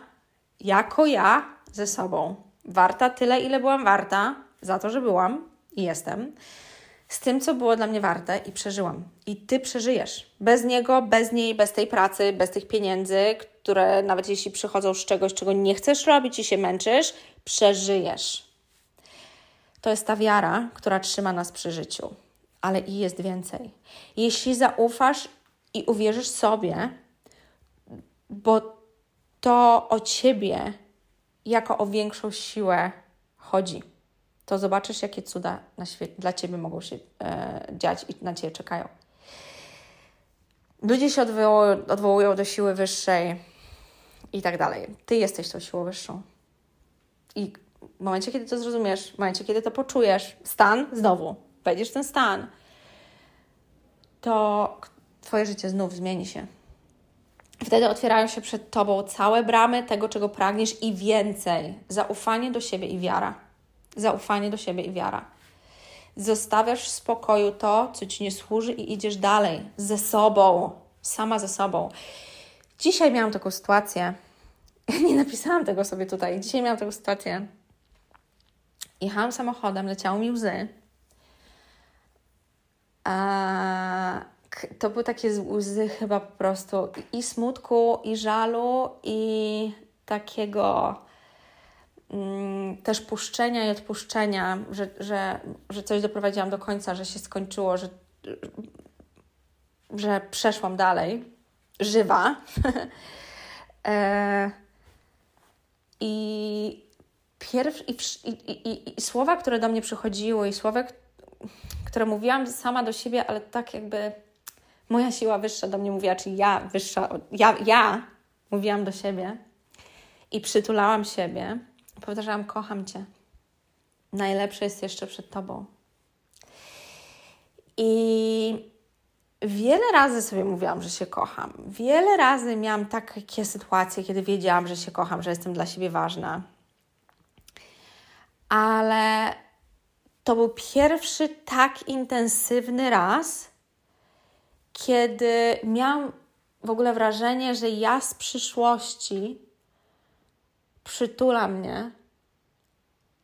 jako ja ze sobą. Warta tyle, ile byłam warta, za to, że byłam i jestem z tym, co było dla mnie warte i przeżyłam. I ty przeżyjesz. Bez niego, bez niej, bez tej pracy, bez tych pieniędzy, które nawet jeśli przychodzą z czegoś, czego nie chcesz robić i się męczysz, przeżyjesz. To jest ta wiara, która trzyma nas przy życiu. Ale i jest więcej. Jeśli zaufasz i uwierzysz sobie, bo to o ciebie jako o większą siłę chodzi to zobaczysz, jakie cuda na świecie, dla Ciebie mogą się e, dziać i na Ciebie czekają. Ludzie się odwołują, odwołują do siły wyższej i tak dalej. Ty jesteś tą siłą wyższą. I w momencie, kiedy to zrozumiesz, w momencie, kiedy to poczujesz, stan, znowu, wejdziesz w ten stan, to Twoje życie znów zmieni się. Wtedy otwierają się przed Tobą całe bramy tego, czego pragniesz i więcej. Zaufanie do siebie i wiara. Zaufanie do siebie i wiara. Zostawiasz w spokoju to, co Ci nie służy i idziesz dalej ze sobą, sama ze sobą. Dzisiaj miałam taką sytuację. Nie napisałam tego sobie tutaj. Dzisiaj miałam taką sytuację. Jechałam samochodem, leciały mi łzy. A to były takie łzy chyba po prostu i smutku, i żalu, i takiego też puszczenia i odpuszczenia, że, że, że coś doprowadziłam do końca, że się skończyło, że, że przeszłam dalej, żywa. e, I pierwszy, i, i, i, i, słowa, które do mnie przychodziły, i słowa, które mówiłam sama do siebie, ale tak jakby moja siła wyższa do mnie mówiła, czy ja wyższa, ja, ja mówiłam do siebie i przytulałam siebie. Powtarzałam, kocham Cię. Najlepsze jest jeszcze przed Tobą. I wiele razy sobie mówiłam, że się kocham. Wiele razy miałam takie sytuacje, kiedy wiedziałam, że się kocham, że jestem dla siebie ważna. Ale to był pierwszy tak intensywny raz, kiedy miałam w ogóle wrażenie, że ja z przyszłości przytulam mnie,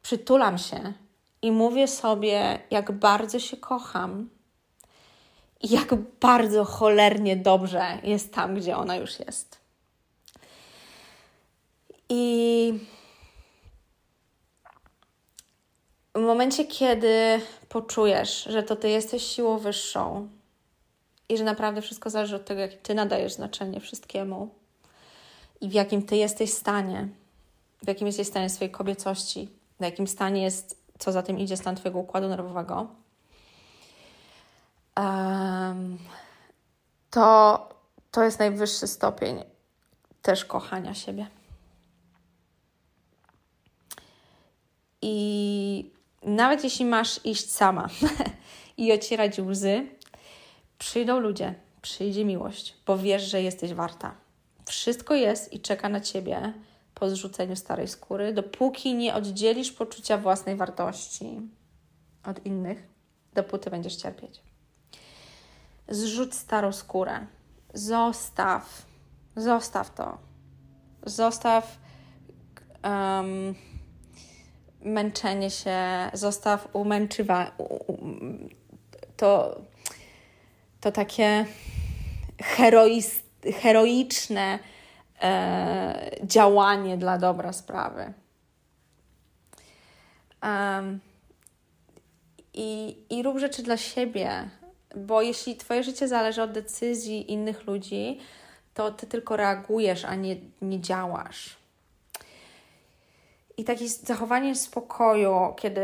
przytulam się i mówię sobie, jak bardzo się kocham i jak bardzo cholernie dobrze jest tam, gdzie ona już jest. I w momencie, kiedy poczujesz, że to ty jesteś siłą wyższą, i że naprawdę wszystko zależy od tego, jak Ty nadajesz znaczenie wszystkiemu i w jakim Ty jesteś stanie, w jakim jesteś stanie swojej kobiecości, w jakim stanie jest, co za tym idzie, stan Twojego układu nerwowego, to, to jest najwyższy stopień też kochania siebie. I nawet jeśli masz iść sama i ocierać łzy, Przyjdą ludzie, przyjdzie miłość, bo wiesz, że jesteś warta. Wszystko jest i czeka na ciebie po zrzuceniu starej skóry, dopóki nie oddzielisz poczucia własnej wartości od innych, dopóty będziesz cierpieć. Zrzuć starą skórę. Zostaw. Zostaw to. Zostaw um, męczenie się, zostaw umęczywa. To to takie herois, heroiczne e, działanie dla dobra sprawy. Um, i, I rób rzeczy dla siebie, bo jeśli Twoje życie zależy od decyzji innych ludzi, to Ty tylko reagujesz, a nie, nie działasz. I takie zachowanie spokoju, kiedy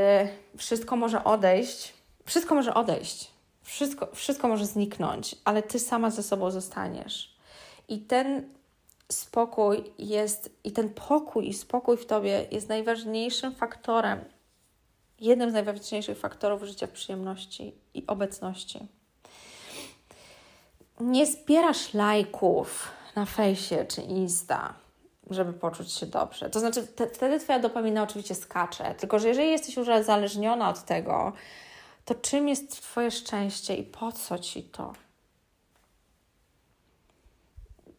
wszystko może odejść, wszystko może odejść wszystko, wszystko może zniknąć, ale ty sama ze sobą zostaniesz. I ten spokój jest, i ten pokój i spokój w tobie jest najważniejszym faktorem, jednym z najważniejszych faktorów życia w przyjemności i obecności. Nie zbierasz lajków na fejsie czy Insta, żeby poczuć się dobrze. To znaczy, te, wtedy Twoja dopamina oczywiście skacze, tylko że jeżeli jesteś już uzależniona od tego, to czym jest Twoje szczęście i po co Ci to?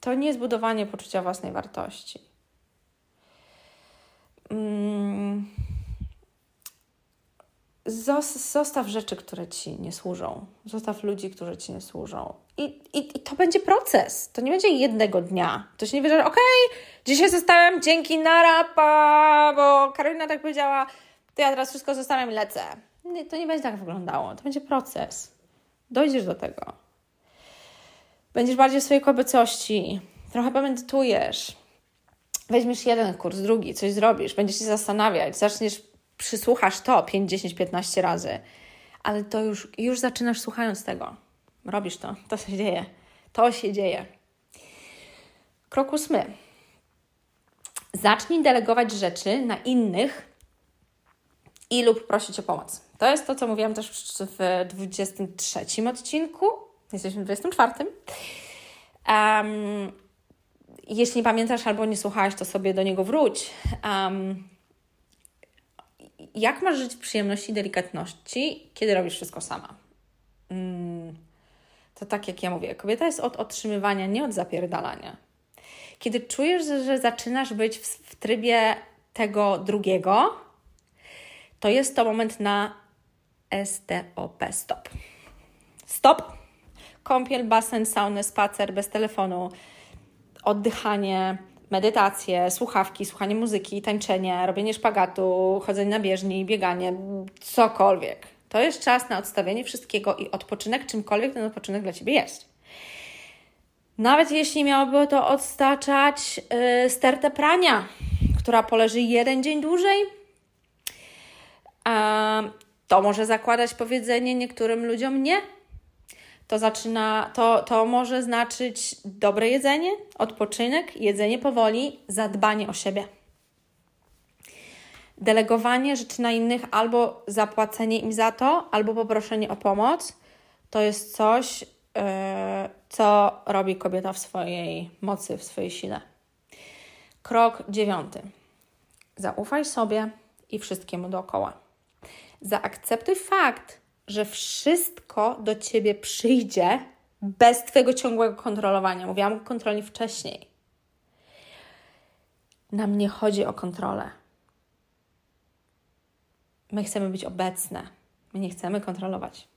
To nie jest budowanie poczucia własnej wartości. Mm. Zostaw rzeczy, które ci nie służą. Zostaw ludzi, którzy ci nie służą. I, i, i to będzie proces. To nie będzie jednego dnia. To się nie wie, że okej, okay, dzisiaj zostałem, dzięki narapa, bo Karolina tak powiedziała, to ja teraz wszystko zostawiam i lecę nie, to nie będzie tak wyglądało. To będzie proces. Dojdziesz do tego. Będziesz bardziej w swojej kobiecości. Trochę pomedytujesz. Weźmiesz jeden kurs, drugi, coś zrobisz, będziesz się zastanawiać, zaczniesz, przysłuchasz to 5, 10, 15 razy, ale to już, już zaczynasz słuchając tego. Robisz to, to się dzieje. To się dzieje. Krok ósmy. Zacznij delegować rzeczy na innych i lub prosić o pomoc. To jest to, co mówiłam też w 23 odcinku. Jesteśmy w 24. Um, jeśli pamiętasz albo nie słuchałaś, to sobie do niego wróć. Um, jak masz żyć w przyjemności i delikatności, kiedy robisz wszystko sama? Mm, to tak jak ja mówię, kobieta jest od otrzymywania, nie od zapierdalania. Kiedy czujesz, że zaczynasz być w, w trybie tego drugiego, to jest to moment na STOP. Stop. Stop. Kąpiel, basen, sauny, spacer bez telefonu, oddychanie, medytacje, słuchawki, słuchanie muzyki, tańczenie, robienie szpagatu, chodzenie na bieżni, bieganie, cokolwiek. To jest czas na odstawienie wszystkiego i odpoczynek, czymkolwiek ten odpoczynek dla Ciebie jest. Nawet jeśli miałoby to odstaczać yy, stertę prania, która poleży jeden dzień dłużej, to może zakładać powiedzenie niektórym ludziom nie, to zaczyna, to, to może znaczyć dobre jedzenie, odpoczynek, jedzenie powoli, zadbanie o siebie. Delegowanie rzeczy na innych albo zapłacenie im za to, albo poproszenie o pomoc to jest coś, yy, co robi kobieta w swojej mocy, w swojej sile. Krok dziewiąty. Zaufaj sobie i wszystkiemu dookoła. Zaakceptuj fakt, że wszystko do ciebie przyjdzie bez twojego ciągłego kontrolowania. Mówiłam o kontroli wcześniej. Nam nie chodzi o kontrolę. My chcemy być obecne. My nie chcemy kontrolować.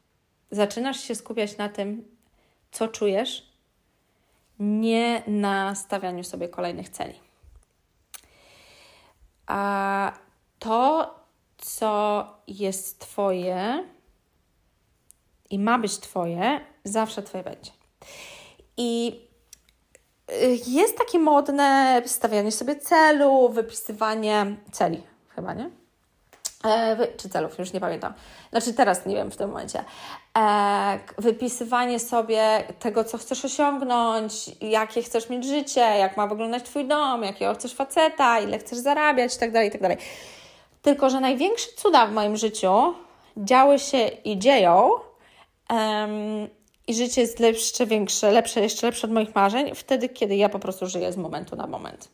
Zaczynasz się skupiać na tym, co czujesz, nie na stawianiu sobie kolejnych celi. A to, co jest Twoje, i ma być Twoje, zawsze Twoje będzie. I y, jest takie modne stawianie sobie celu, wypisywanie celi, chyba, nie? E, czy celów, już nie pamiętam. Znaczy teraz nie wiem w tym momencie. E, wypisywanie sobie tego, co chcesz osiągnąć, jakie chcesz mieć życie, jak ma wyglądać Twój dom, jakiego chcesz faceta, ile chcesz zarabiać itd., tak itd. Tak Tylko, że największe cuda w moim życiu działy się i dzieją Um, I życie jest jeszcze większe, lepsze, jeszcze lepsze od moich marzeń, wtedy, kiedy ja po prostu żyję z momentu na moment.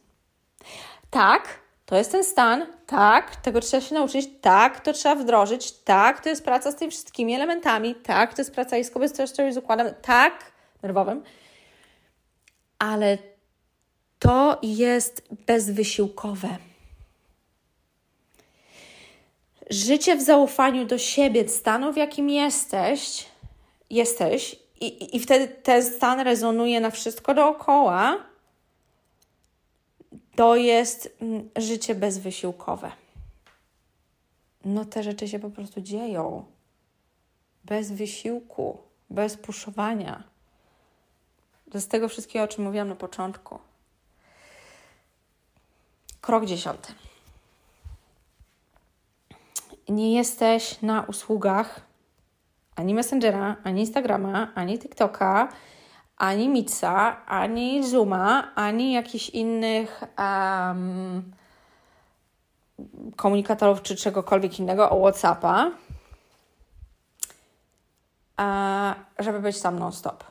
Tak, to jest ten stan, tak, tego trzeba się nauczyć, tak, to trzeba wdrożyć, tak, to jest praca z tymi wszystkimi elementami, tak, to jest praca i z kobietą, i z układem, tak, nerwowym, ale to jest bezwysiłkowe. Życie w zaufaniu do siebie, stanu, w jakim jesteś, jesteś i, i wtedy ten stan rezonuje na wszystko dookoła, to jest mm, życie bezwysiłkowe. No te rzeczy się po prostu dzieją. Bez wysiłku, bez puszowania. Z tego wszystkiego, o czym mówiłam na początku. Krok dziesiąty. Nie jesteś na usługach ani Messengera, ani Instagrama, ani TikToka, ani Mitsa, ani Zooma, ani jakichś innych um, komunikatorów czy czegokolwiek innego, o WhatsAppa, żeby być tam non-stop.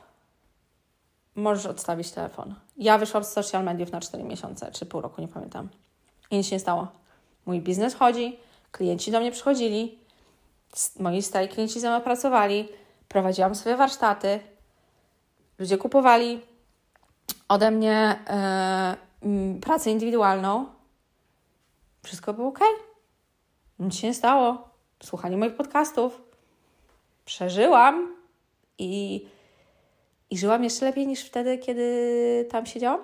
Możesz odstawić telefon. Ja wyszłam z social mediów na 4 miesiące, czy pół roku, nie pamiętam. I nic się nie stało. Mój biznes chodzi, klienci do mnie przychodzili, moi stali klienci ze mną pracowali, prowadziłam swoje warsztaty, ludzie kupowali ode mnie e, pracę indywidualną. Wszystko było ok. Nic się nie stało. Słuchanie moich podcastów. Przeżyłam i, i żyłam jeszcze lepiej niż wtedy, kiedy tam siedziałam.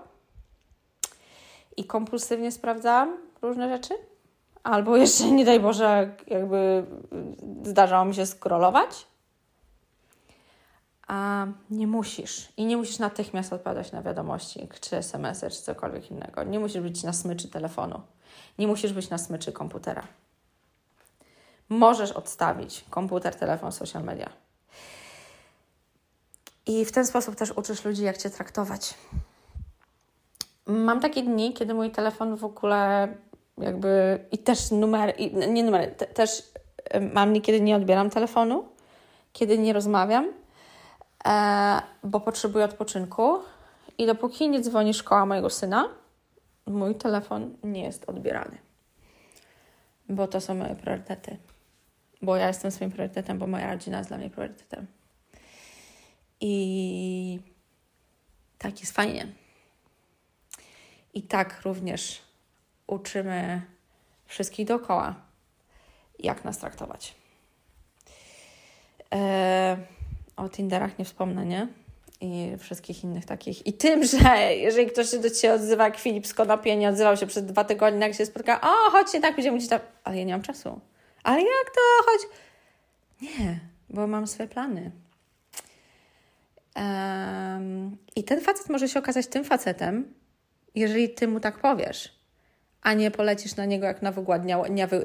I kompulsywnie sprawdzałam różne rzeczy albo jeszcze nie daj Boże, jakby zdarzało mi się scrollować. A nie musisz. I nie musisz natychmiast odpowiadać na wiadomości, czy SMS-y, czy cokolwiek innego. Nie musisz być na smyczy telefonu. Nie musisz być na smyczy komputera. Możesz odstawić komputer, telefon, social media. I w ten sposób też uczysz ludzi, jak Cię traktować. Mam takie dni, kiedy mój telefon w ogóle jakby i też numer, i, nie numery, te, też mam niekiedy nie odbieram telefonu, kiedy nie rozmawiam, e, bo potrzebuję odpoczynku i dopóki nie dzwoni szkoła mojego syna, mój telefon nie jest odbierany. Bo to są moje priorytety. Bo ja jestem swoim priorytetem, bo moja rodzina jest dla mnie priorytetem. I tak jest fajnie. I tak również uczymy wszystkich dookoła, jak nas traktować. Eee, o Tinderach nie wspomnę, nie? I wszystkich innych takich. I tym, że jeżeli ktoś się do Ciebie odzywa, jak Filip z Konopie nie odzywał się przez dwa tygodnie, jak się spotka, o, chodźcie, tak, będziemy gdzieś tam. Ale ja nie mam czasu. Ale jak to? Chodź. Nie, bo mam swoje plany. Um, I ten facet może się okazać tym facetem, jeżeli ty mu tak powiesz, a nie polecisz na niego jak na,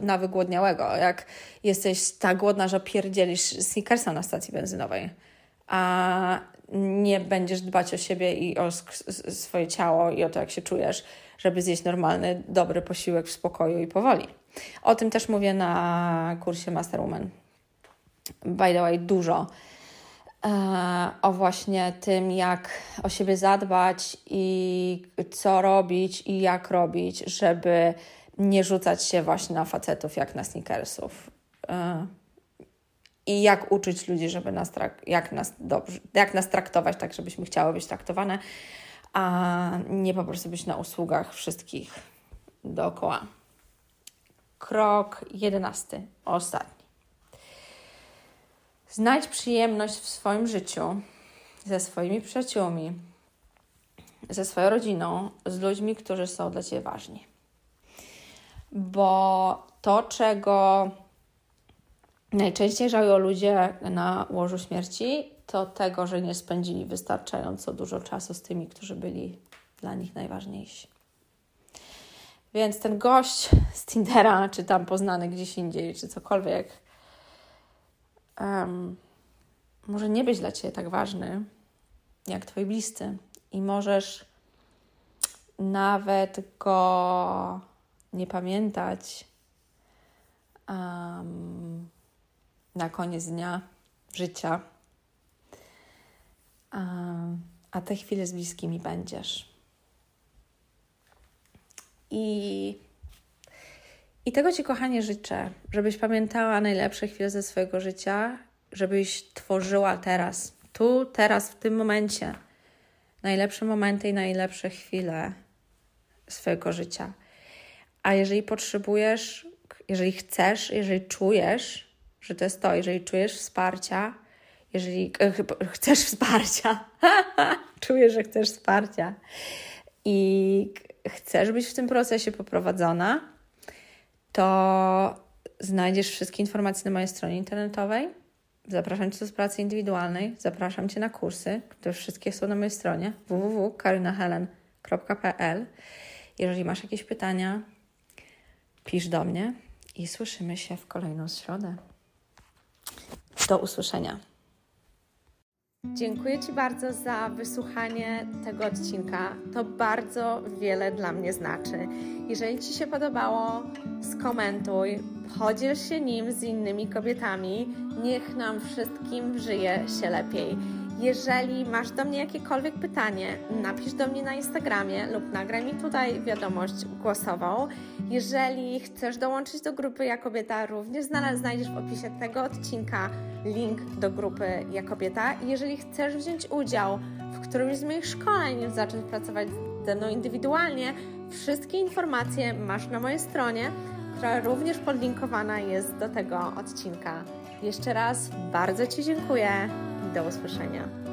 na wygłodniałego, jak jesteś tak głodna, że pierdzielisz sneakersa na stacji benzynowej, a nie będziesz dbać o siebie i o swoje ciało i o to, jak się czujesz, żeby zjeść normalny, dobry posiłek w spokoju i powoli. O tym też mówię na kursie Masterwoman. By the way, dużo o właśnie tym, jak o siebie zadbać i co robić i jak robić, żeby nie rzucać się właśnie na facetów jak na sneakersów. E, I jak uczyć ludzi, żeby nas, jak nas, dobrze, jak nas traktować tak, żebyśmy chciały być traktowane, a nie po prostu być na usługach wszystkich dookoła. Krok jedenasty, ostatni. Znajdź przyjemność w swoim życiu ze swoimi przyjaciółmi, ze swoją rodziną, z ludźmi, którzy są dla Ciebie ważni. Bo to, czego najczęściej żałują ludzie na łożu śmierci, to tego, że nie spędzili wystarczająco dużo czasu z tymi, którzy byli dla nich najważniejsi. Więc ten gość z Tindera, czy tam poznany gdzieś indziej, czy cokolwiek, um, może nie być dla Ciebie tak ważny jak Twoi bliscy i możesz nawet go nie pamiętać um, na koniec dnia życia, um, a te chwile z bliskimi będziesz. I i tego Ci, kochanie, życzę, żebyś pamiętała najlepsze chwile ze swojego życia, żebyś tworzyła teraz, tu, teraz, w tym momencie najlepsze momenty i najlepsze chwile swojego życia. A jeżeli potrzebujesz, jeżeli chcesz, jeżeli czujesz, że to jest to, jeżeli czujesz wsparcia, jeżeli chcesz wsparcia, czujesz, że chcesz wsparcia i chcesz być w tym procesie poprowadzona, to znajdziesz wszystkie informacje na mojej stronie internetowej. Zapraszam Cię do pracy indywidualnej, zapraszam Cię na kursy, które wszystkie są na mojej stronie www.karynahelen.pl. Jeżeli masz jakieś pytania, pisz do mnie i słyszymy się w kolejną środę. Do usłyszenia. Dziękuję Ci bardzo za wysłuchanie tego odcinka. To bardzo wiele dla mnie znaczy. Jeżeli Ci się podobało, skomentuj, podziel się nim z innymi kobietami. Niech nam wszystkim żyje się lepiej. Jeżeli masz do mnie jakiekolwiek pytanie, napisz do mnie na Instagramie lub nagraj mi tutaj wiadomość głosową. Jeżeli chcesz dołączyć do grupy Ja Kobieta, również znajdziesz w opisie tego odcinka link do grupy Ja Kobieta. Jeżeli chcesz wziąć udział w którymś z moich szkoleń, zacząć pracować ze mną indywidualnie, wszystkie informacje masz na mojej stronie, która również podlinkowana jest do tego odcinka. Jeszcze raz bardzo Ci dziękuję do usłyszenia.